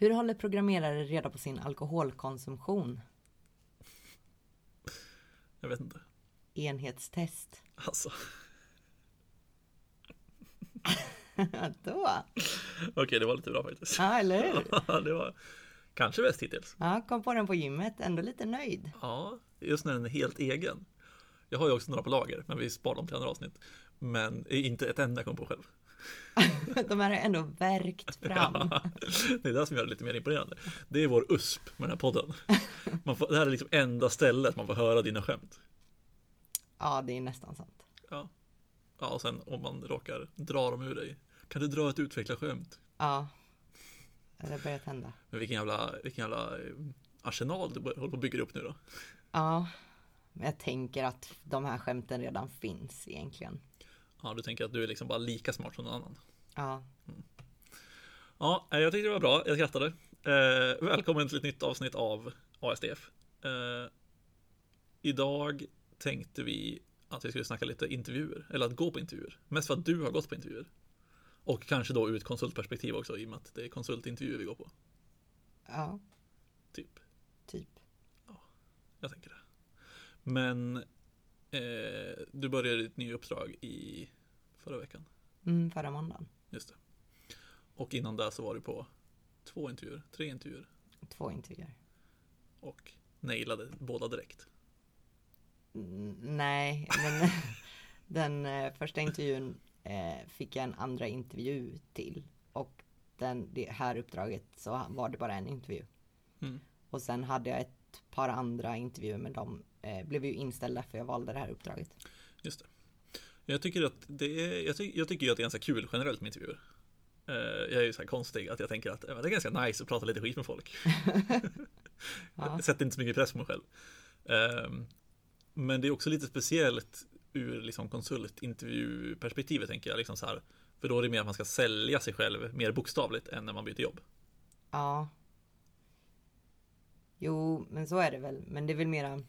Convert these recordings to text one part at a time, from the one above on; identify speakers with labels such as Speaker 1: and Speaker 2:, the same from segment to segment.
Speaker 1: Hur håller programmerare reda på sin alkoholkonsumtion?
Speaker 2: Jag vet inte.
Speaker 1: Enhetstest.
Speaker 2: Alltså,
Speaker 1: Då.
Speaker 2: okej, det var lite bra faktiskt.
Speaker 1: Ja, eller hur?
Speaker 2: det var kanske bäst hittills.
Speaker 1: Ja, kom på den på gymmet. Ändå lite nöjd.
Speaker 2: Ja, just när den är helt egen. Jag har ju också några på lager, men vi sparar dem till andra avsnitt. Men inte ett enda kom på själv.
Speaker 1: De här är ändå verkt fram.
Speaker 2: det är det som gör det lite mer imponerande. Det är vår USP med den här podden. Man får, det här är liksom enda stället man får höra dina skämt.
Speaker 1: Ja, det är nästan sant.
Speaker 2: Ja. Ja, och sen om man råkar dra dem ur dig. Kan du dra ett utvecklat skämt?
Speaker 1: Ja. Det har börjat hända.
Speaker 2: Men vilken jävla, vilken jävla eh, arsenal du håller på att bygga upp nu då.
Speaker 1: Ja. Men jag tänker att de här skämten redan finns egentligen.
Speaker 2: Ja, du tänker att du är liksom bara lika smart som någon annan.
Speaker 1: Ja.
Speaker 2: Ja, eh, jag tyckte det var bra. Jag skrattade. Eh, välkommen till ett nytt avsnitt av ASDF. Eh, idag tänkte vi att vi skulle snacka lite intervjuer, eller att gå på intervjuer. Mest för att du har gått på intervjuer. Och kanske då ur ett konsultperspektiv också, i och med att det är konsultintervjuer vi går på.
Speaker 1: Ja,
Speaker 2: Typ.
Speaker 1: typ.
Speaker 2: Jag tänker det. Men eh, du började ditt nya uppdrag i förra veckan.
Speaker 1: Mm, förra måndagen.
Speaker 2: Just det. Och innan det så var du på två intervjuer, tre intervjuer
Speaker 1: Två intervjuer.
Speaker 2: och nailade båda direkt.
Speaker 1: Mm, nej, men den eh, första intervjun eh, fick jag en andra intervju till. Och den, det här uppdraget så var det bara en intervju.
Speaker 2: Mm.
Speaker 1: Och sen hade jag ett par andra intervjuer men de eh, blev ju inställda för jag valde det här uppdraget.
Speaker 2: Just det. Jag tycker att det är, jag, ty, jag tycker ju att det är ganska kul generellt med intervjuer. Eh, jag är ju så här konstig att jag tänker att eh, det är ganska nice att prata lite skit med folk.
Speaker 1: Ja.
Speaker 2: Sätter inte så mycket press på mig själv. Ehm, men det är också lite speciellt ur liksom konsultintervjuperspektivet tänker jag. Liksom så här, för då är det mer att man ska sälja sig själv mer bokstavligt än när man byter jobb.
Speaker 1: Ja. Jo, men så är det väl. Men det är väl mera...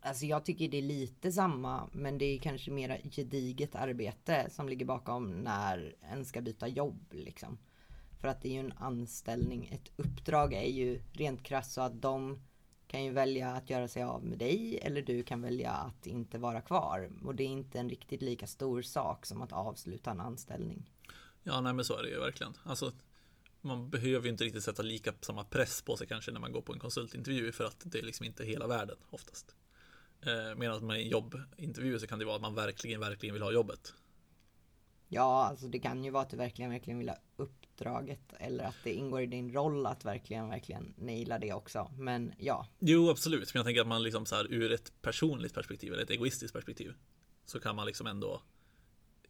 Speaker 1: Alltså jag tycker det är lite samma, men det är kanske mera gediget arbete som ligger bakom när en ska byta jobb liksom. För att det är ju en anställning, ett uppdrag är ju rent krasst så att de kan ju välja att göra sig av med dig eller du kan välja att inte vara kvar. Och det är inte en riktigt lika stor sak som att avsluta en anställning.
Speaker 2: Ja, nej men så är det ju verkligen. Alltså, man behöver ju inte riktigt sätta lika samma press på sig kanske när man går på en konsultintervju för att det är liksom inte hela världen oftast. Eh, medan med en jobbintervju så kan det vara att man verkligen, verkligen vill ha jobbet.
Speaker 1: Ja, alltså det kan ju vara att du verkligen, verkligen vill ha uppdraget eller att det ingår i din roll att verkligen, verkligen naila det också. Men ja,
Speaker 2: Jo, absolut. Men jag tänker att man liksom så här ur ett personligt perspektiv eller ett egoistiskt perspektiv så kan man liksom ändå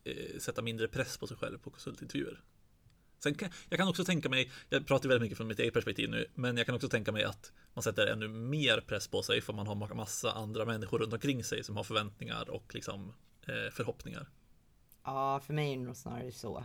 Speaker 2: eh, sätta mindre press på sig själv på konsultintervjuer. Sen kan, jag kan också tänka mig, jag pratar väldigt mycket från mitt eget perspektiv nu, men jag kan också tänka mig att man sätter ännu mer press på sig för man har massa andra människor runt omkring sig som har förväntningar och liksom eh, förhoppningar.
Speaker 1: ja, för mig är det nog snarare så.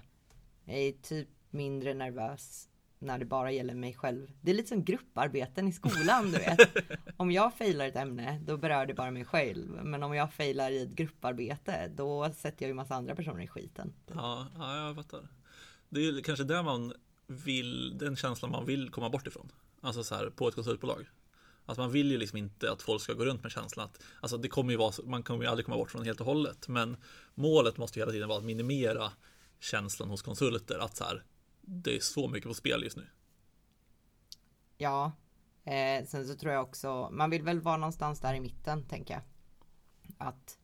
Speaker 1: Jag är typ mindre nervös när det bara gäller mig själv. Det är lite som grupparbeten i skolan, du vet. Om jag failar ett ämne, då berör det bara mig själv. Men om jag failar i ett grupparbete, då sätter jag ju massa andra personer i skiten.
Speaker 2: Ja, ja, jag fattar. Det är kanske där man vill, den känslan man vill komma bort ifrån. Alltså så här på ett konsultbolag. Alltså man vill ju liksom inte att folk ska gå runt med känslan att, alltså det kommer ju vara, man kommer ju aldrig komma bort från det helt och hållet. Men målet måste ju hela tiden vara att minimera känslan hos konsulter att så här, det är så mycket på spel just nu.
Speaker 1: Ja, eh, sen så tror jag också, man vill väl vara någonstans där i mitten, tänker jag. Att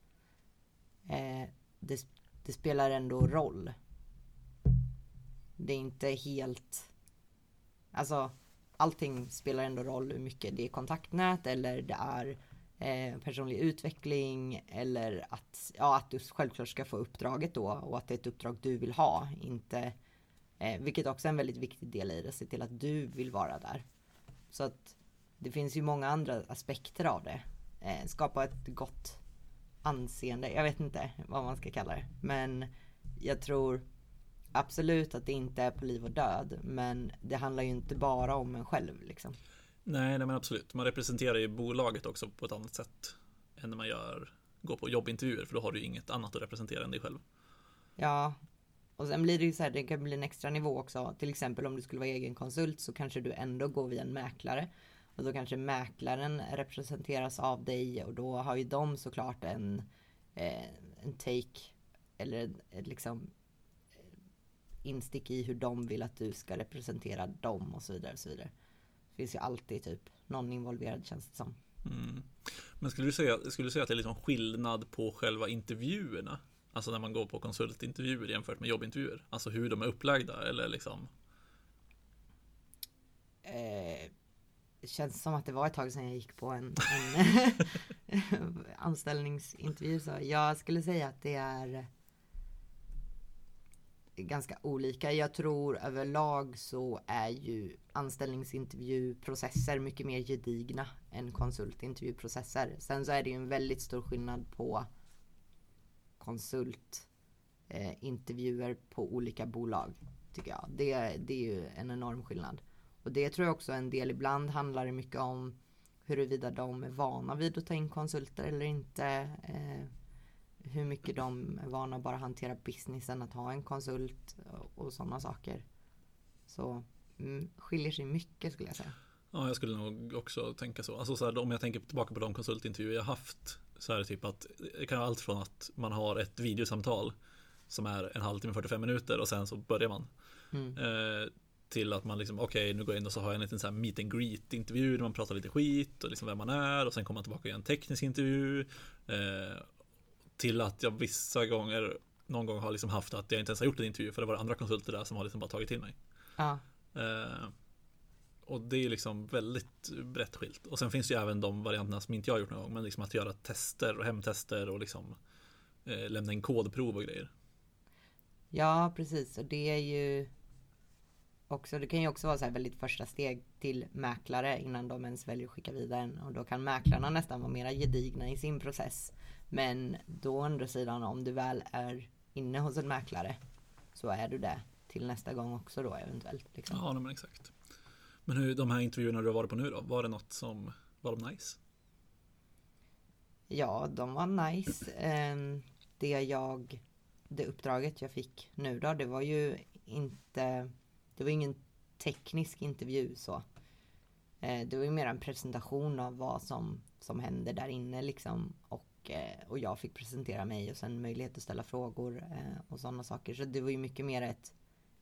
Speaker 1: eh, det, det spelar ändå roll. Det är inte helt, alltså allting spelar ändå roll hur mycket det är kontaktnät eller det är eh, personlig utveckling eller att, ja, att du självklart ska få uppdraget då och att det är ett uppdrag du vill ha, inte Eh, vilket också är en väldigt viktig del i det, se till att du vill vara där. Så att det finns ju många andra aspekter av det. Eh, skapa ett gott anseende, jag vet inte vad man ska kalla det. Men jag tror absolut att det inte är på liv och död. Men det handlar ju inte bara om en själv liksom.
Speaker 2: Nej, nej men absolut. Man representerar ju bolaget också på ett annat sätt än när man gör, går på jobbintervjuer för då har du ju inget annat att representera än dig själv.
Speaker 1: Ja, Och sen blir det ju så här, det kan bli en extra nivå också. Till exempel om du skulle vara egen konsult så kanske du ändå går via en mäklare. Och då kanske mäklaren representeras av dig och då har ju de såklart en, eh, en take eller liksom instick i hur de vill att du ska representera dem och så vidare. Och så vidare. Det finns ju alltid typ någon involverad känns det som.
Speaker 2: Mm. Men skulle du, säga, skulle du säga att det är liksom skillnad på själva intervjuerna? Alltså när man går på konsultintervjuer jämfört med jobbintervjuer? Alltså hur de är upplagda eller liksom?
Speaker 1: Eh, det känns som att det var ett tag sedan jag gick på en, en anställningsintervju. Så jag skulle säga att det är ganska olika. Jag tror överlag så är ju anställningsintervjuprocesser mycket mer gedigna än konsultintervjuprocesser. Sen så är det ju en väldigt stor skillnad på konsultintervjuer eh, på olika bolag. Tycker jag. Det, det är ju en enorm skillnad. Och det tror jag också en del ibland handlar det mycket om huruvida de är vana vid att ta in konsulter eller inte. Eh, hur mycket de är vana att bara hantera businessen, att ha en konsult och sådana saker. Så mm, skiljer sig mycket skulle jag säga.
Speaker 2: Ja, jag skulle nog också tänka så. Alltså så här, om jag tänker tillbaka på de konsultintervjuer jag haft så är det typ att det kan vara allt från att man har ett videosamtal som är en halvtimme, 45 minuter och sen så börjar man. Mm. Eh, till att man liksom, okej okay, nu går jag in och så har jag en liten så här meet and greet intervju där man pratar lite skit och liksom vem man är och sen kommer man tillbaka och gör en teknisk intervju. Eh, till att jag vissa gånger, någon gång har liksom haft att jag inte ens har gjort en intervju för det var andra konsulter där som har liksom bara tagit till mig.
Speaker 1: Ja.
Speaker 2: Eh, och det är liksom väldigt brett skilt. Och sen finns det ju även de varianterna som inte jag har gjort någon gång, men liksom att göra tester och hemtester och liksom eh, lämna in kodprov och grejer.
Speaker 1: Ja, precis. Och det är ju också, det kan ju också vara så här väldigt första steg till mäklare innan de ens väljer att skicka vidare en. Och då kan mäklarna nästan vara mera gedigna i sin process. Men då å andra sidan om du väl är inne hos en mäklare så är du det till nästa gång också då eventuellt. Liksom.
Speaker 2: Ja, men exakt. Men hur, de här intervjuerna du har varit på nu då, var det något som var de nice?
Speaker 1: Ja, de var nice. Ehm, det jag, det uppdraget jag fick nu då, det var ju inte, det var ingen teknisk intervju så. Eh, det var ju mer en presentation av vad som, som händer där inne liksom. Och, eh, och jag fick presentera mig och sen möjlighet att ställa frågor eh, och sådana saker. Så det var ju mycket mer ett,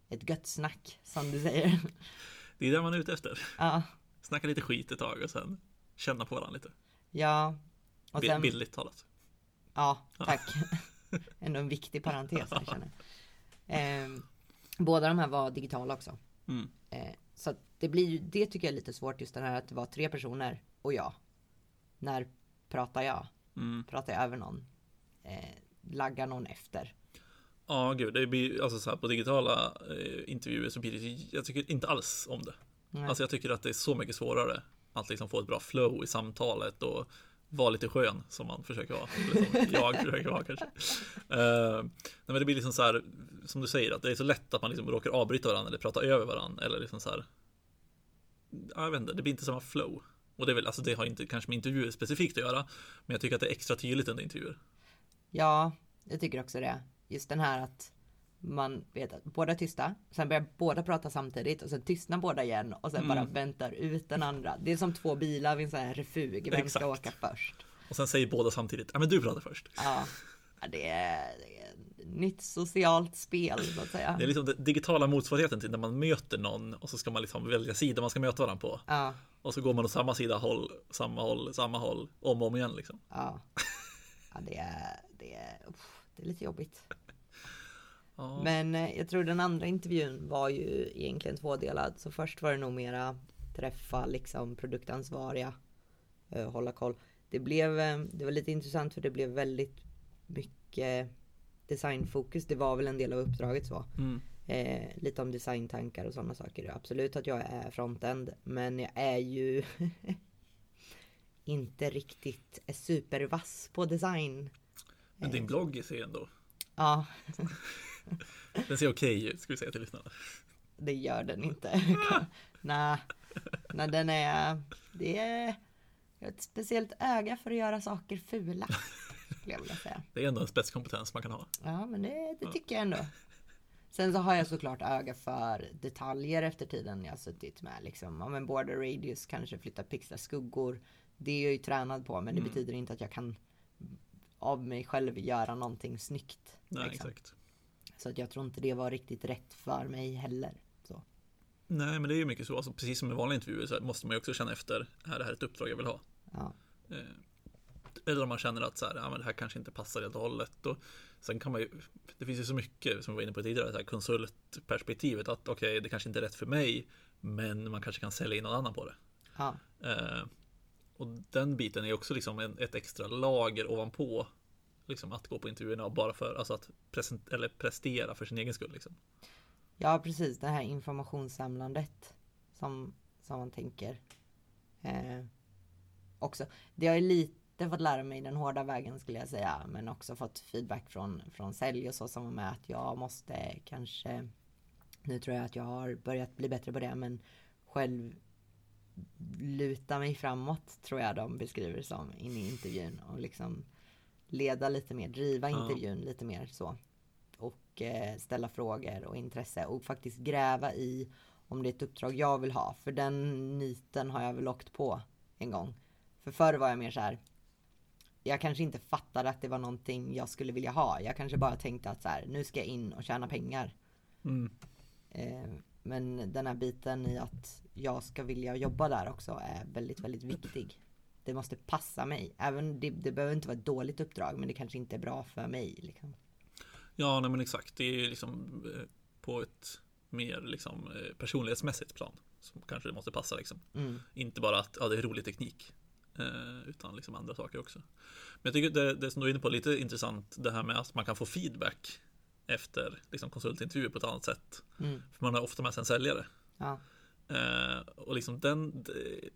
Speaker 1: ett gött snack som du säger.
Speaker 2: Det är det man är ute efter.
Speaker 1: Ja.
Speaker 2: Snacka lite skit ett tag och sen känna på varandra lite.
Speaker 1: Ja.
Speaker 2: Och sen, Bildligt talat.
Speaker 1: Ja, tack. Ändå en viktig parentes jag känner. Eh, båda de här var digitala också.
Speaker 2: Mm.
Speaker 1: Eh, så det blir det tycker jag är lite svårt just det här att det var tre personer och jag. När pratar jag?
Speaker 2: Mm.
Speaker 1: Pratar jag över någon? Eh, laggar någon efter?
Speaker 2: Ja, gud, det blir alltså så här på digitala eh, intervjuer så blir det, jag tycker inte alls om det. Nej. Alltså jag tycker att det är så mycket svårare att liksom få ett bra flow i samtalet och vara lite skön som man försöker vara. Som jag försöker vara kanske. Uh, men det blir liksom så här, som du säger, att det är så lätt att man liksom råkar avbryta varandra eller prata över varandra eller liksom så här. Jag vet inte, det blir inte samma flow. Och det är väl, alltså det har inte kanske med intervjuer specifikt att göra, men jag tycker att det är extra tydligt under intervjuer.
Speaker 1: Ja, jag tycker också det just den här att man vet att båda är tysta, sen börjar båda prata samtidigt och sen tystnar båda igen och sen mm. bara väntar ut den andra. Det är som två bilar vid en sån här refug, vem Exakt. ska åka först?
Speaker 2: Och sen säger båda samtidigt, ja men du pratar först.
Speaker 1: Ja, det är, det är nytt socialt spel så att säga.
Speaker 2: Det är liksom den digitala motsvarigheten till när man möter någon och så ska man liksom välja sida man ska möta varandra på.
Speaker 1: Ja.
Speaker 2: Och så går man åt samma sida, håll, samma håll, samma håll, om och om igen liksom.
Speaker 1: Ja, ja det är, det är, uff, det är lite jobbigt. Men eh, jag tror den andra intervjun var ju egentligen tvådelad. Så först var det nog mera träffa liksom produktansvariga, eh, hålla koll. Det blev, eh, det var lite intressant för det blev väldigt mycket designfokus. Det var väl en del av uppdraget så.
Speaker 2: Mm.
Speaker 1: Eh, lite om designtankar och sådana saker. Absolut att jag är frontend, men jag är ju inte riktigt supervass på design.
Speaker 2: Men din blogg ser ändå.
Speaker 1: Ja.
Speaker 2: Den ser okej ut, ska vi säga till lyssnarna.
Speaker 1: Det gör den inte. Nej, nej den är, det är ett speciellt öga för att göra saker fula. Skulle jag vilja säga.
Speaker 2: Det är ändå en spetskompetens man kan ha.
Speaker 1: Ja, men det, det tycker jag ändå. Sen så har jag såklart öga för detaljer efter tiden jag har suttit med. Liksom. Om en border radius kanske flyttar pixlar, skuggor. Det är jag ju tränad på men det
Speaker 2: Mm.
Speaker 1: betyder inte att jag kan av mig själv göra någonting snyggt.
Speaker 2: Nej,
Speaker 1: liksom.
Speaker 2: exakt.
Speaker 1: Så att jag tror inte det var riktigt rätt för mig heller. Så.
Speaker 2: Nej, men det är ju mycket så. Alltså, precis som med vanliga intervjuer så måste man ju också känna efter, är det här ett uppdrag jag vill ha?
Speaker 1: Ja.
Speaker 2: Eh, Eller om man känner att så här, ja, men det här kanske inte passar helt och hållet. Och sen kan man ju, det finns ju så mycket som vi var inne på tidigare, så här, konsultperspektivet att okej, det kanske inte är rätt för mig, men man kanske kan sälja in någon annan på det.
Speaker 1: Ja.
Speaker 2: Eh, och den biten är också liksom en, ett extra lager ovanpå liksom att gå på intervjuerna bara för alltså att present, eller prestera för sin egen skull. Liksom.
Speaker 1: ja, precis. Det här informationssamlandet som, som man tänker. Eh, också. Det har ju lite fått lära mig den hårda vägen skulle jag säga. Men också fått feedback från, från sälj och så som var med att jag måste kanske nu tror jag att jag har börjat bli bättre på det men själv luta mig framåt tror jag de beskriver som in i intervjun och liksom leda lite mer, driva intervjun lite mer så. Och eh, ställa frågor och intresse och faktiskt gräva i om det är ett uppdrag jag vill ha. För den niten har jag väl åkt på en gång. För förr var jag mer så här. Jag kanske inte fattade att det var någonting jag skulle vilja ha. Jag kanske bara tänkte att så här, nu ska jag in och tjäna pengar.
Speaker 2: Mm.
Speaker 1: Eh, men den här biten i att jag ska vilja jobba där också är väldigt, väldigt viktig. Det måste passa mig. Även det, det behöver inte vara ett dåligt uppdrag, men det kanske inte är bra för mig. Liksom.
Speaker 2: Ja, nej, men exakt. Det är liksom eh, på ett mer liksom eh, personlighetsmässigt plan som kanske det måste passa liksom.
Speaker 1: Mm.
Speaker 2: Inte bara att ja, det är rolig teknik. Eh, utan liksom andra saker också. Men jag tycker det, det som du är inne på är lite intressant det här med att man kan få feedback efter liksom, konsultintervjuer på ett annat sätt.
Speaker 1: Mm.
Speaker 2: För man har ofta med sig en säljare.
Speaker 1: Ja.
Speaker 2: Eh, och liksom den, det,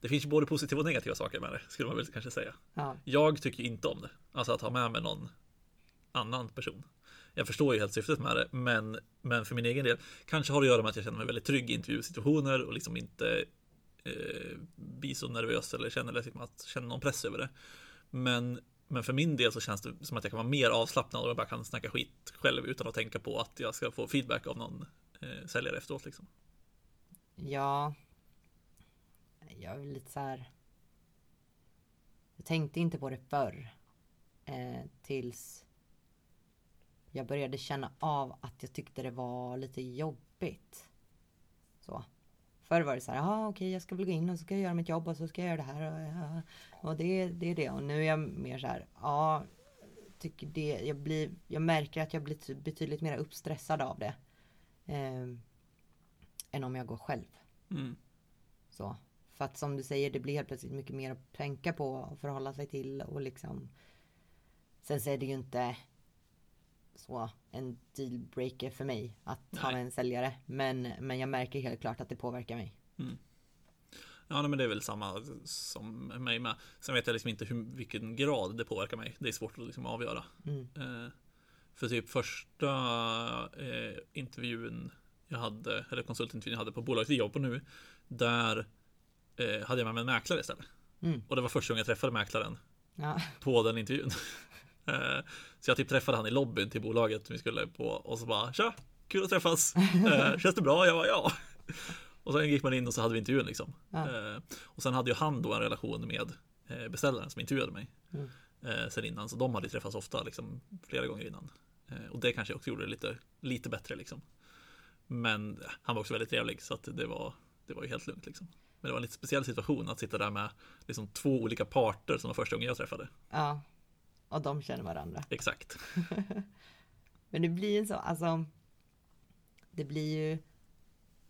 Speaker 2: det finns ju både positiva och negativa saker med det, skulle man väl kanske säga.
Speaker 1: Ja.
Speaker 2: Jag tycker inte om det, alltså att ha med mig någon annan person. Jag förstår ju helt syftet med det, men, men för min egen del kanske har det att göra med att jag känner mig väldigt trygg i intervjusituationer och liksom inte eh, så nervös eller känner, liksom att känner någon press över det. Men, men för min del så känns det som att jag kan vara mer avslappnad och jag bara kan snacka skit själv utan att tänka på att jag ska få feedback av någon eh, säljare efteråt. Liksom.
Speaker 1: Ja. Jag är väl lite så här. Jag tänkte inte på det förr. Eh, tills jag började känna av att jag tyckte det var lite jobbigt. Så. Förr var det så här, ja okej jag ska väl gå in och så ska jag göra mitt jobb och så ska jag göra det här och, och det, det är det. Och nu är jag mer så här, ja tycker det, jag, blir, jag märker att jag blir ty- betydligt mer uppstressad av det. Eh, än om jag går själv.
Speaker 2: Mm.
Speaker 1: Så. För att som du säger, det blir helt plötsligt mycket mer att tänka på och förhålla sig till och liksom. Sen så är det ju inte så en dealbreaker för mig att
Speaker 2: Nej.
Speaker 1: med en säljare. Men, men jag märker helt klart att det påverkar mig.
Speaker 2: Ja, nej, men det är väl samma som mig med. Sen vet jag liksom inte hur, vilken grad det påverkar mig. Det är svårt att liksom avgöra.
Speaker 1: Mm.
Speaker 2: Eh, för typ första eh, intervjun jag hade, eller konsultintervjun jag hade på bolaget vi jobbar på nu, där eh, hade jag med mig en mäklare istället.
Speaker 1: Mm.
Speaker 2: Och det var första gången jag träffade mäklaren
Speaker 1: Ja.
Speaker 2: på den intervjun. Eh, så jag typ träffade han i lobbyn till bolaget vi skulle på och så bara tja, kul att träffas. Eh, känns det bra? Jag bara ja. Och sen gick man in och så hade vi intervjun liksom.
Speaker 1: Ja.
Speaker 2: Eh, och sen hade ju han då en relation med beställaren som intervjuade mig.
Speaker 1: Mm.
Speaker 2: Sen innan, så de hade träffats ofta liksom flera gånger innan. Och det kanske också gjorde det lite, lite bättre liksom. Men han var också väldigt trevlig så att det var, det var ju helt lugnt liksom. Men det var en lite speciell situation att sitta där med liksom två olika parter som var första gången jag träffade.
Speaker 1: ja. Och de känner varandra.
Speaker 2: Exakt.
Speaker 1: Men det blir ju så, alltså. Det blir ju.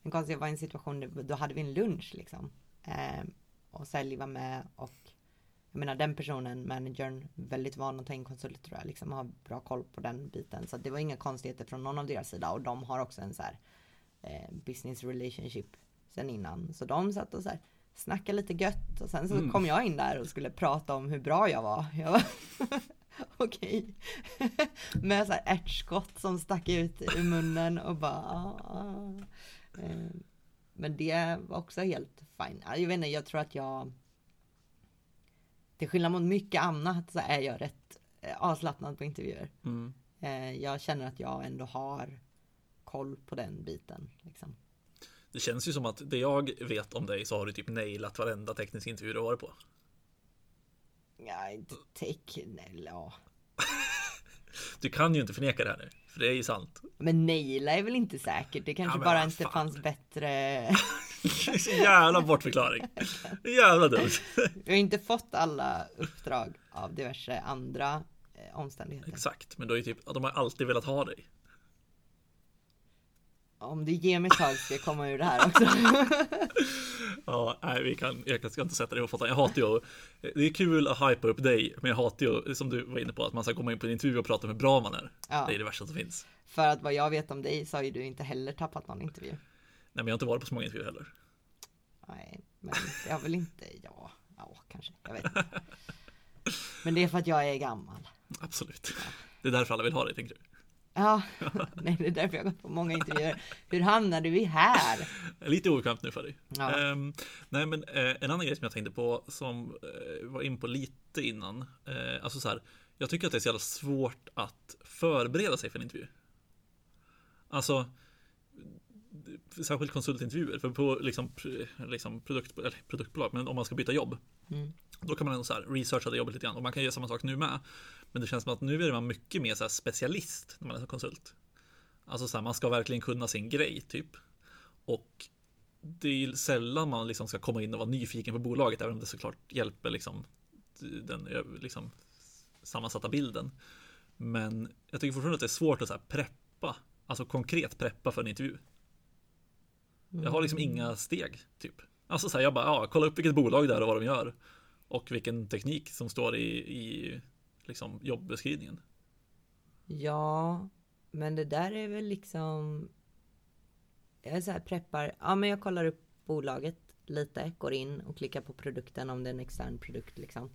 Speaker 1: En konstig var en situation, där- då hade vi en lunch liksom. Eh, och sälj var med och. Jag menar den personen, managern, väldigt van att ta in konsulter tror jag, liksom har bra koll på den biten. Så det var inga konstigheter från någon av deras sida och de har också en så här eh, business relationship sen innan. Så de satt och så här snackade lite gött och sen så
Speaker 2: Mm.
Speaker 1: kom jag in där och skulle prata om hur bra jag var. Jag var Okej. Med så här ärtskott som stack ut ur munnen och bara ah, ah. Eh, Men det var också helt fine. Ja, Jag vet inte, jag tror att jag Till skillnad mot mycket annat så är jag rätt eh, avslappnad på intervjuer.
Speaker 2: Mm.
Speaker 1: Eh, Jag känner att jag ändå har koll på den biten. Liksom.
Speaker 2: Det känns ju som att det jag vet om dig så har du typ nailat varenda teknisk intervju du varit på.
Speaker 1: Ja, inte tech, nej, ja.
Speaker 2: Du kan ju inte förneka det här nu, för det är ju sant.
Speaker 1: Men naila är väl inte säkert. Det kanske
Speaker 2: men
Speaker 1: bara inte
Speaker 2: fan.
Speaker 1: fanns bättre.
Speaker 2: Jävla bortförklaring. Jävla dumt.
Speaker 1: Vi har inte fått alla uppdrag av diverse andra eh, omständigheter.
Speaker 2: Exakt, men då är typ, de har alltid velat ha dig.
Speaker 1: Om du ger mig ett tag ska jag komma ur det här också.
Speaker 2: Ja, nej, vi kan, jag ska inte sätta det ihop. Jag hatar ju, det är kul att hypa upp dig, men jag hatar ju, som du var inne på, att man ska komma in på en intervju och prata med hur bra man är.
Speaker 1: Ja.
Speaker 2: Det är det värsta som finns.
Speaker 1: För att vad jag vet om dig så har ju du inte heller tappat någon intervju.
Speaker 2: Nej, men jag har inte varit på så många intervjuer heller.
Speaker 1: Nej, men jag vill inte, ja, ja kanske, jag vet inte. Men det är för att jag är gammal.
Speaker 2: Absolut. Det är därför alla vill ha dig, tänker du.
Speaker 1: Ja, nej, det är därför jag har gått på många intervjuer. Hur hamnar du i här?
Speaker 2: Lite obekvämt nu för dig.
Speaker 1: Ja.
Speaker 2: Ehm, nej, men eh, en annan grej som jag tänkte på som eh, var in på lite innan. Eh, alltså så här, jag tycker att det är så jävla svårt att förbereda sig för en intervju. Alltså, särskilt konsultintervjuer, för på liksom, liksom produkt, eller produktbolag, men om man ska byta jobb.
Speaker 1: Mm.
Speaker 2: Då kan man ändå så här researcha det jobbet lite grann och man kan göra samma sak nu med. Men det känns som att nu är man mycket mer så specialist när man är konsult. Alltså så här, man ska verkligen kunna sin grej typ. Och det är ju sällan man liksom ska komma in och vara nyfiken på bolaget, även om det såklart hjälper liksom den liksom sammansatta bilden. Men jag tycker fortfarande att det är svårt att så preppa, alltså konkret preppa för en intervju. Jag har liksom inga steg, typ. Alltså så här, jag bara, ja, kolla upp vilket bolag det är och vad de gör. Och vilken teknik som står i, i liksom jobbeskrivningen.
Speaker 1: Ja, men det där är väl liksom. Jag är så här preppar. Ja, men jag kollar upp bolaget lite, går in och klickar på produkten om det är en extern produkt liksom.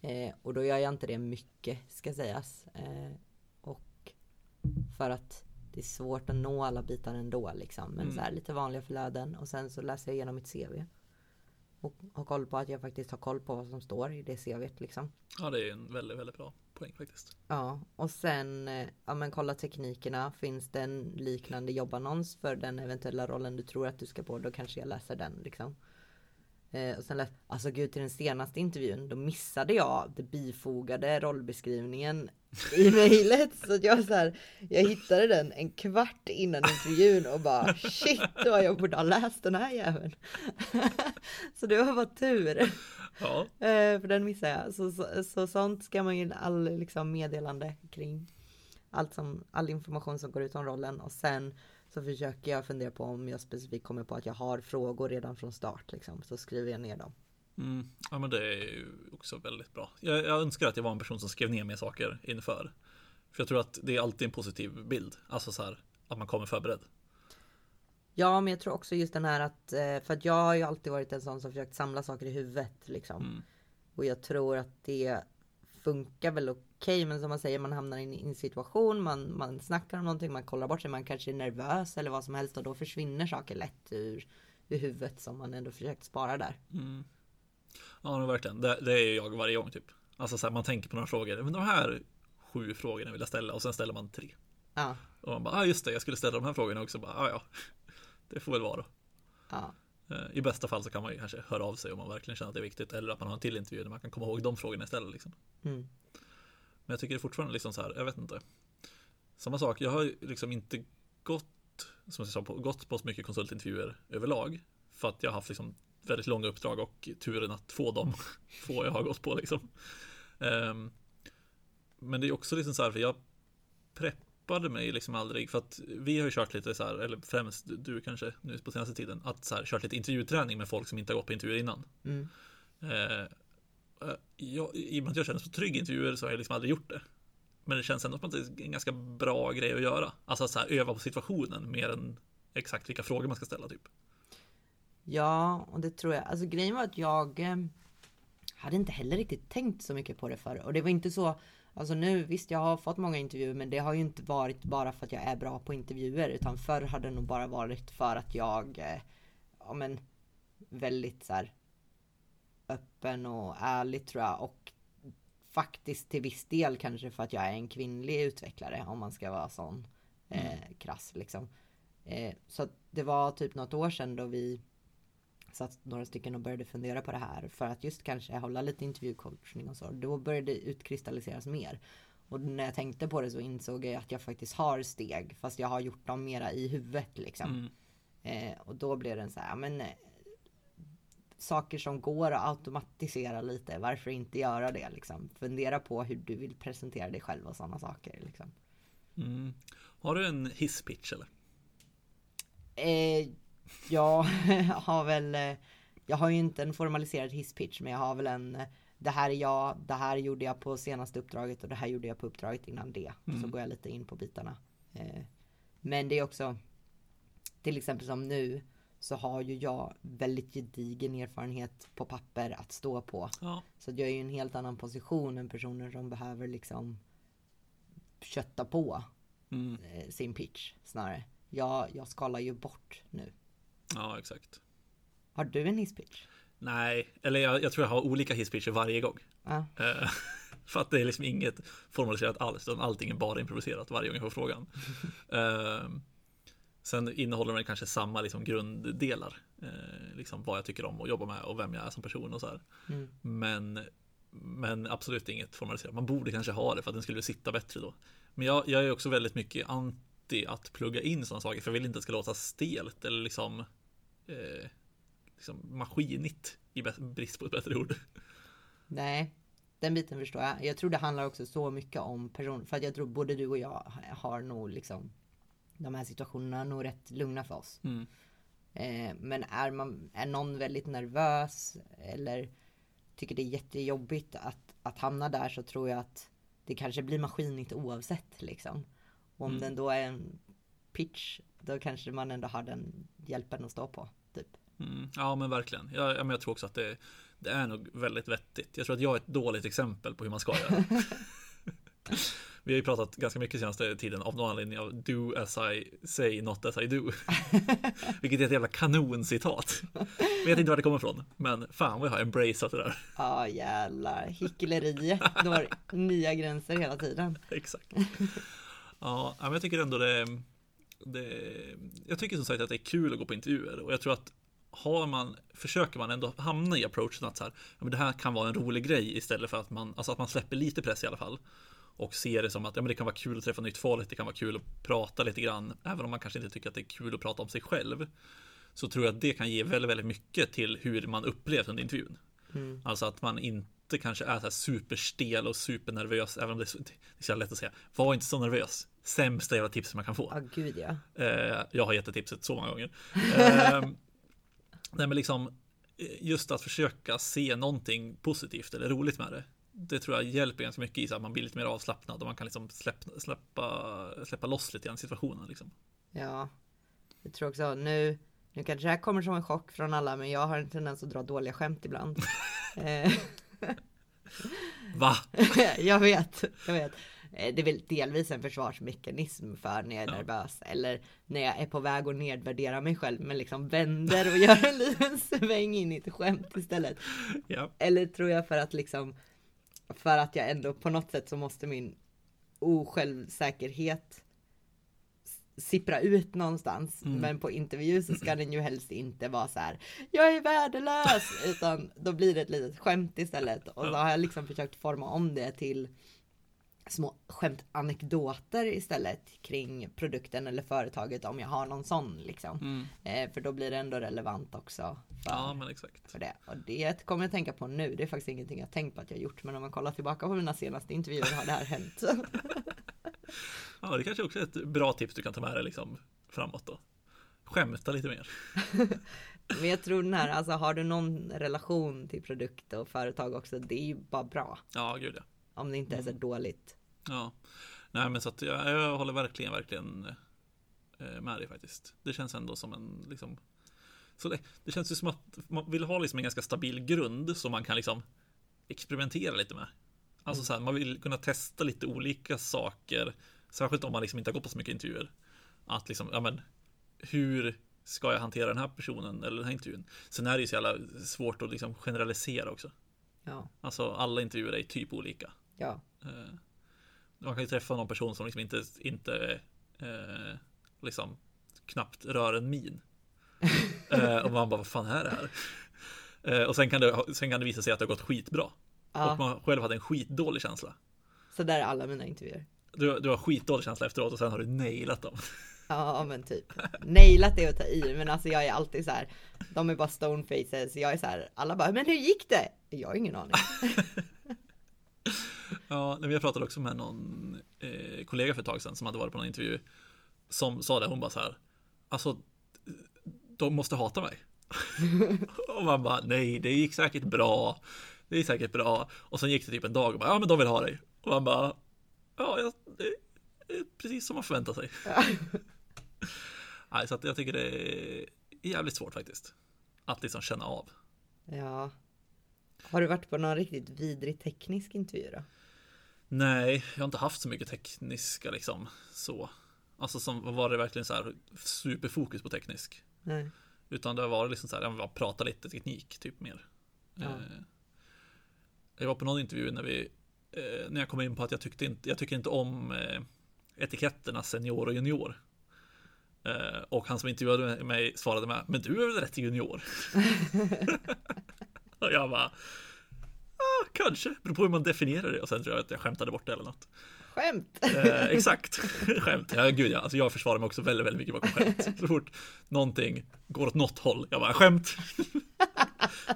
Speaker 1: Eh, och då gör jag inte det mycket ska sägas. Eh, och för att det är svårt att nå alla bitar ändå liksom. Men
Speaker 2: Mm.
Speaker 1: så här lite vanliga flöden och sen så läser jag igenom mitt CV. Och har koll på att jag faktiskt har koll på vad som står i det CVt liksom.
Speaker 2: Ja, det är en väldigt, väldigt bra poäng faktiskt.
Speaker 1: Ja, och sen eh, ja, men kolla teknikerna. Finns det en liknande jobbannons för den eventuella rollen du tror att du ska på? Då kanske jag läser den liksom. Eh, och sen lät, alltså gud till den senaste intervjun, då missade jag det bifogade rollbeskrivningen i mejlet. Så att jag så här, jag hittade den en kvart innan intervjun och bara shit vad jag borde ha läst den här jäveln. så det var bara tur.
Speaker 2: Ja,
Speaker 1: Eh, för den missade jag. Så, så, så sånt ska man ju all liksom meddelande kring. Allt som, all information som går ut om rollen och sen så försöker jag fundera på om jag specifikt kommer på att jag har frågor redan från start liksom. Så skriver jag ner dem.
Speaker 2: mm, ja men det är ju också väldigt bra. Jag, jag önskar att jag var en person som skrev ner mer saker inför. För jag tror att det är alltid en positiv bild. Alltså så här, att man kommer förberedd.
Speaker 1: Ja, men jag tror också just den här att, eh, för att jag har ju alltid varit en sån som försökt samla saker i huvudet liksom.
Speaker 2: Mm.
Speaker 1: Och jag tror att det funkar väl okej, men som man säger, man hamnar i en, situation, man, man snackar om någonting, man kollar bort sig, man kanske är nervös eller vad som helst och då försvinner saker lätt ur, ur huvudet som man ändå försökt spara där.
Speaker 2: Mm. Ja, men verkligen. Det, det är jag varje gång typ. Alltså så här, man tänker på några frågor. Men de här sju frågorna vill jag ställa och sen ställer man tre.
Speaker 1: Ja,
Speaker 2: Och man bara, ah, just det, jag skulle ställa de här frågorna också. Bara, ah, ja, det får väl vara då.
Speaker 1: ja,
Speaker 2: Eh, I bästa fall så kan man ju kanske höra av sig om man verkligen känner att det är viktigt. Eller att man har en till intervju där man kan komma ihåg de frågorna istället. Liksom.
Speaker 1: mm,
Speaker 2: Men jag tycker fortfarande liksom så här, jag vet inte. Samma sak, jag har liksom inte gått, som jag sa, på, gått på så mycket konsultintervjuer överlag. För att jag har haft liksom väldigt långa uppdrag och turen att få dem få jag har gått på liksom. Ehm, men det är också liksom så här, för jag preppade mig liksom aldrig, för att vi har ju kört lite så här, eller främst du kanske nu på senaste tiden, att så här, kört lite intervjuträning med folk som inte har gått på intervjuer innan.
Speaker 1: mm,
Speaker 2: eh, Eh, jag, I och med att jag känner mig så trygg i intervjuer så har jag liksom aldrig gjort det. Men det känns ändå som att det är en ganska bra grej att göra. Alltså att så här, öva på situationen mer än exakt vilka frågor man ska ställa typ.
Speaker 1: ja, och det tror jag. Alltså grejen var att jag eh, hade inte heller riktigt tänkt så mycket på det förr. Och det var inte så, alltså nu visst jag har fått många intervjuer men det har ju inte varit bara för att jag är bra på intervjuer utan förr hade det nog bara varit för att jag, eh, ja men väldigt så här öppen och ärlig tror jag och faktiskt till viss del kanske för att jag är en kvinnlig utvecklare om man ska vara sån eh, krass liksom. Eh, så det var typ något år sedan då vi satt några stycken och började fundera på det här för att just kanske hålla lite intervjucoachning och så. Då började det utkristalliseras mer. Och när jag tänkte på det så insåg jag att jag faktiskt har steg fast jag har gjort dem mera i huvudet liksom.
Speaker 2: Mm.
Speaker 1: Eh, och då blev det en så här, men saker som går att automatisera lite, varför inte göra det liksom? Fundera på hur du vill presentera dig själv och sådana saker liksom.
Speaker 2: Mm. Har du en hisspitch eller?
Speaker 1: Eh, jag har väl, eh, jag har ju inte en formaliserad hisspitch, men jag har väl en eh, det här är jag, det här gjorde jag på senaste uppdraget och det här gjorde jag på uppdraget innan det.
Speaker 2: Mm.
Speaker 1: Så går jag lite in på bitarna. Eh, men det är också, till exempel som nu, så har ju jag väldigt gedigen erfarenhet på papper att stå på.
Speaker 2: Ja.
Speaker 1: Så jag är ju i en helt annan position än personer som behöver liksom kötta på
Speaker 2: Mm.
Speaker 1: eh, sin pitch snarare. Jag, jag skalar ju bort nu.
Speaker 2: Ja, exakt.
Speaker 1: Har du en hisspitch?
Speaker 2: Nej, eller jag, jag tror jag har olika hisspitcher varje gång.
Speaker 1: Ja.
Speaker 2: Eh, för att det är liksom inget formaliserat alls, utan allting är bara improviserat varje gång jag får frågan. Eh, sen innehåller den kanske samma liksom grunddelar, eh, liksom vad jag tycker om att jobba med och vem jag är som person och så här.
Speaker 1: Mm.
Speaker 2: Men, men absolut inget formaliserat. Man borde kanske ha det för att den skulle sitta bättre då. Men jag, jag är också väldigt mycket anti att plugga in sådana saker, för jag vill inte att det ska låta stelt eller liksom, eh, liksom maskinigt i brist på ett bättre ord.
Speaker 1: Nej, den biten förstår jag. Jag tror det handlar också så mycket om person. För att jag tror både du och jag har nog liksom de här situationerna nog rätt lugna för oss.
Speaker 2: Mm.
Speaker 1: Eh, men är, man, är någon väldigt nervös eller tycker det är jättejobbigt att, att hamna där så tror jag att det kanske blir maskinigt oavsett liksom. Och om
Speaker 2: Mm.
Speaker 1: den då är en pitch, då kanske man ändå har den hjälpen att stå på. Typ.
Speaker 2: Mm, ja men verkligen. Jag, ja, men jag tror också att det, det är nog väldigt vettigt. Jag tror att jag är ett dåligt exempel på hur man ska göra. Vi har ju pratat ganska mycket senaste tiden av någon anledning av do as I say, not as I do. Vilket är ett jävla kanocitat. Vet inte var det kommer ifrån, men fan vad jag har embraceat det där.
Speaker 1: Ja jävlar, hyckleriet når nya gränser hela tiden.
Speaker 2: Exakt. Ja, men jag tycker ändå det, det Jag tycker som sagt att det är kul att gå på intervjuer och jag tror att har man, försöker man ändå hamna i approachen att så här, ja, men det här kan vara en rolig grej istället för att man, alltså att man släpper lite press i alla fall. Och ser det som att ja, men det kan vara kul att träffa nytt folk, det kan vara kul att prata lite grann, även om man kanske inte tycker att det är kul att prata om sig själv. Så tror jag att det kan ge väldigt, väldigt mycket till hur man upplevs under intervjun.
Speaker 1: Mm.
Speaker 2: Alltså att man inte kanske är så här superstel och supernervös, även om det är så, det är så lätt att säga. Var inte så nervös. Sämsta jävla tipset man kan få.
Speaker 1: Ja gud ja.
Speaker 2: Eh, jag har gett det tipset så många gånger. Eh, nej men liksom eh, just att försöka se någonting positivt eller roligt med det. Det tror jag hjälper ganska mycket i så att man blir lite mer avslappnad och man kan liksom släppa, släppa, släppa loss lite grann situationen liksom.
Speaker 1: Ja. Jag tror också nu, nu kanske det här kommer som en chock från alla men jag har en tendens att dra dåliga skämt ibland. Eh,
Speaker 2: Va?
Speaker 1: jag vet, jag vet. Eh, Det är väl delvis en försvarsmekanism för när jag är
Speaker 2: Ja.
Speaker 1: nervös eller när jag är på väg att nedvärdera mig själv men liksom vänder och gör en liten sväng in i ett skämt istället.
Speaker 2: Ja.
Speaker 1: Eller tror jag för att liksom för att jag ändå på något sätt så måste min osjälvsäkerhet sippra ut någonstans.
Speaker 2: Mm.
Speaker 1: Men på intervju så ska den ju helst inte vara så här. Jag är värdelös! Utan då blir det ett litet skämt istället. Och så har jag liksom försökt forma om det till små skämtanekdoter istället kring produkten eller företaget om jag har någon sån liksom.
Speaker 2: Mm.
Speaker 1: Eh, för då blir det ändå relevant också. För,
Speaker 2: Ja men exakt.
Speaker 1: för det. Och det kommer jag tänka på nu. Det är faktiskt ingenting jag tänkt på att jag gjort. Men om man kollar tillbaka på mina senaste intervjuer har det här hänt.
Speaker 2: Ja det kanske också är ett bra tips du kan ta med dig liksom framåt då. Skämta lite mer.
Speaker 1: Men jag tror den här, alltså har du någon relation till produkt och företag också, det är ju bara bra.
Speaker 2: Ja gud ja.
Speaker 1: Om det inte är så dåligt.
Speaker 2: Ja, nej men så att jag, jag håller verkligen, verkligen eh, med dig faktiskt. Det känns ändå som en liksom så det, det känns ju som att man vill ha liksom en ganska stabil grund som man kan liksom experimentera lite med. Alltså så här, man vill kunna testa lite olika saker, särskilt om man liksom inte har gått på så mycket intervjuer. Att liksom, ja men, hur ska jag hantera den här personen eller den här intervjun? Sen är det ju så jävla svårt att liksom generalisera också.
Speaker 1: Ja,
Speaker 2: Alltså alla intervjuer är typ olika.
Speaker 1: ja,
Speaker 2: Eh, Man kan ju träffa någon person som liksom inte, inte eh, liksom knappt rör en min. eh, och man bara, vad fan är det här? Eh, och sen kan, det, sen kan det visa sig att det har gått skitbra.
Speaker 1: Ja,
Speaker 2: Och man själv hade en skitdålig känsla.
Speaker 1: så där är alla mina intervjuer.
Speaker 2: Du, du har skitdålig känsla efteråt och sen har du nailat dem.
Speaker 1: Ja men typ. Nailat är att ta i men alltså jag är alltid så här. De är bara stone faces. Jag är så här. Alla bara men hur gick det? Jag har ingen aning.
Speaker 2: Ja, jag pratade också med någon eh, kollega för ett tag sedan som hade varit på någon intervju. Som sa det, hon bara så här. Alltså, de måste hata mig. och man bara, nej, det gick säkert bra. Det gick säkert bra. Och sen gick det typ en dag och bara, ja men de vill ha dig. Och man bara, ja, det är precis som man förväntar sig. nej, så att jag tycker det är jävligt svårt faktiskt. Att liksom känna av.
Speaker 1: Ja. Har du varit på någon riktigt vidrig teknisk intervju då?
Speaker 2: Nej, jag har inte haft så mycket tekniska liksom så. Alltså som var det verkligen så här superfokus på teknisk.
Speaker 1: Nej.
Speaker 2: Utan det har varit liksom så här, jag bara prata lite teknik typ mer.
Speaker 1: Ja.
Speaker 2: Eh, jag var på någon intervju när vi, eh, när jag kom in på att jag tyckte inte, jag tycker inte om eh, etiketterna senior och junior. Och han som intervjuade mig svarade med, men du är väl rätt junior? och jag bara, kanske, beror på hur man definierar det. Och sen tror jag att jag skämtade bort det eller något.
Speaker 1: Skämt!
Speaker 2: Eh, exakt, skämt. Ja, gud ja. Alltså jag försvarar mig också väldigt, väldigt mycket bakom skämt. Så fort någonting går åt något håll, jag bara skämt.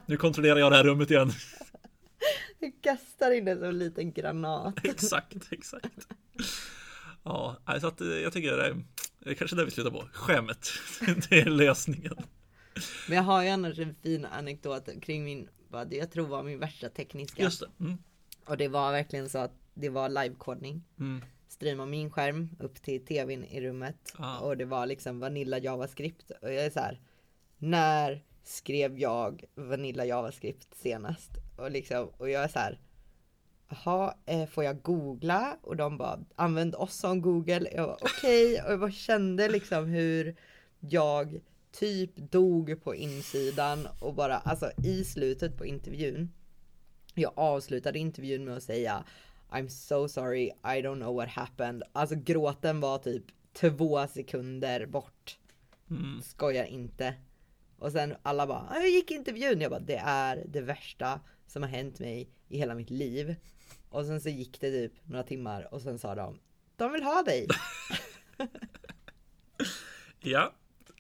Speaker 2: nu kontrollerar jag det här rummet igen.
Speaker 1: Du kastar in det som en liten granat.
Speaker 2: exakt, exakt. Ja, så att eh, jag tycker det är, det är kanske där vi slutar på. Skämt, det är lösningen.
Speaker 1: Men jag har ju annars en fin anekdot kring min, vad jag tror var min värsta tekniska.
Speaker 2: Just det. Mm.
Speaker 1: Och det var verkligen så att det var livekodning.
Speaker 2: Mm.
Speaker 1: Streama min skärm upp till tvn i rummet.
Speaker 2: Ah.
Speaker 1: Och det var liksom Vanilla JavaScript. Och jag är så här. När skrev jag Vanilla JavaScript senast? Och liksom, och jag är så här. Jaha, eh, får jag googla? Och de bara, använd oss som Google. Jag var okej, och jag bara kände liksom hur jag typ dog på insidan och bara, alltså i slutet på intervjun. Jag avslutade intervjun med att säga I'm so sorry, I don't know what happened. Alltså gråten var typ två sekunder bort.
Speaker 2: Mm.
Speaker 1: Skojar inte. Och sen alla bara, hur gick intervjun? Jag bara, det är det värsta som har hänt mig i hela mitt liv. Och sen så gick det typ några timmar och sen sa de, de vill ha dig.
Speaker 2: Ja,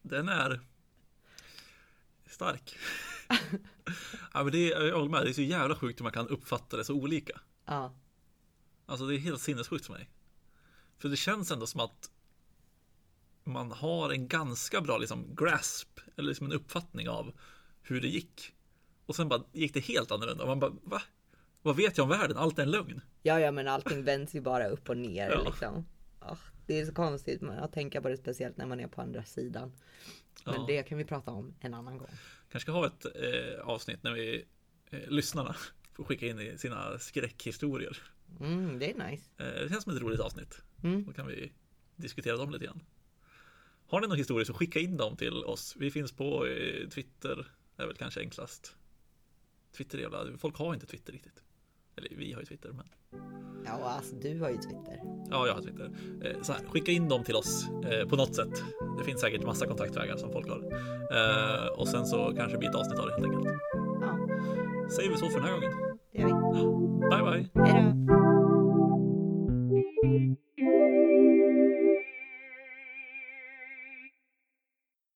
Speaker 2: den är stark. ja, men det är, jag håller med, det är så jävla sjukt hur man kan uppfatta det så olika.
Speaker 1: Ja,
Speaker 2: Alltså det är helt sinnessjukt för mig. För det känns ändå som att man har en ganska bra liksom grasp eller liksom en uppfattning av hur det gick. Och sen bara gick det helt annorlunda. Och man bara, va? Vad vet jag om världen? Allt är en lögn.
Speaker 1: ja, ja men allting vänds ju bara upp och ner
Speaker 2: Ja.
Speaker 1: liksom. Ah, det är så konstigt att tänka på det speciellt när man är på andra sidan. Men
Speaker 2: Ja.
Speaker 1: det kan vi prata om en annan gång.
Speaker 2: Kanske ska ha ett eh, avsnitt när vi eh, lyssnarna får skicka in sina skräckhistorier.
Speaker 1: Mm, det är nice.
Speaker 2: Eh, det känns som ett roligt avsnitt.
Speaker 1: Mm.
Speaker 2: Då kan vi diskutera dem lite grann. Har ni någon historia så skicka in dem till oss. Vi finns på eh, Twitter. Det är väl kanske enklast. Twitter är jävla, folk har inte Twitter riktigt. Eller vi har ju Twitter men.
Speaker 1: Ja, alltså du har ju Twitter.
Speaker 2: Ja, jag har Twitter. Eh, Så här, skicka in dem till oss eh, på något sätt. Det finns säkert massa kontaktvägar som folk har. Eh, Och sen så kanske blir ett avsnitt av det helt enkelt.
Speaker 1: Ja,
Speaker 2: Säger vi så för den här gången.
Speaker 1: det gör vi.
Speaker 2: Bye bye!
Speaker 1: Hej då!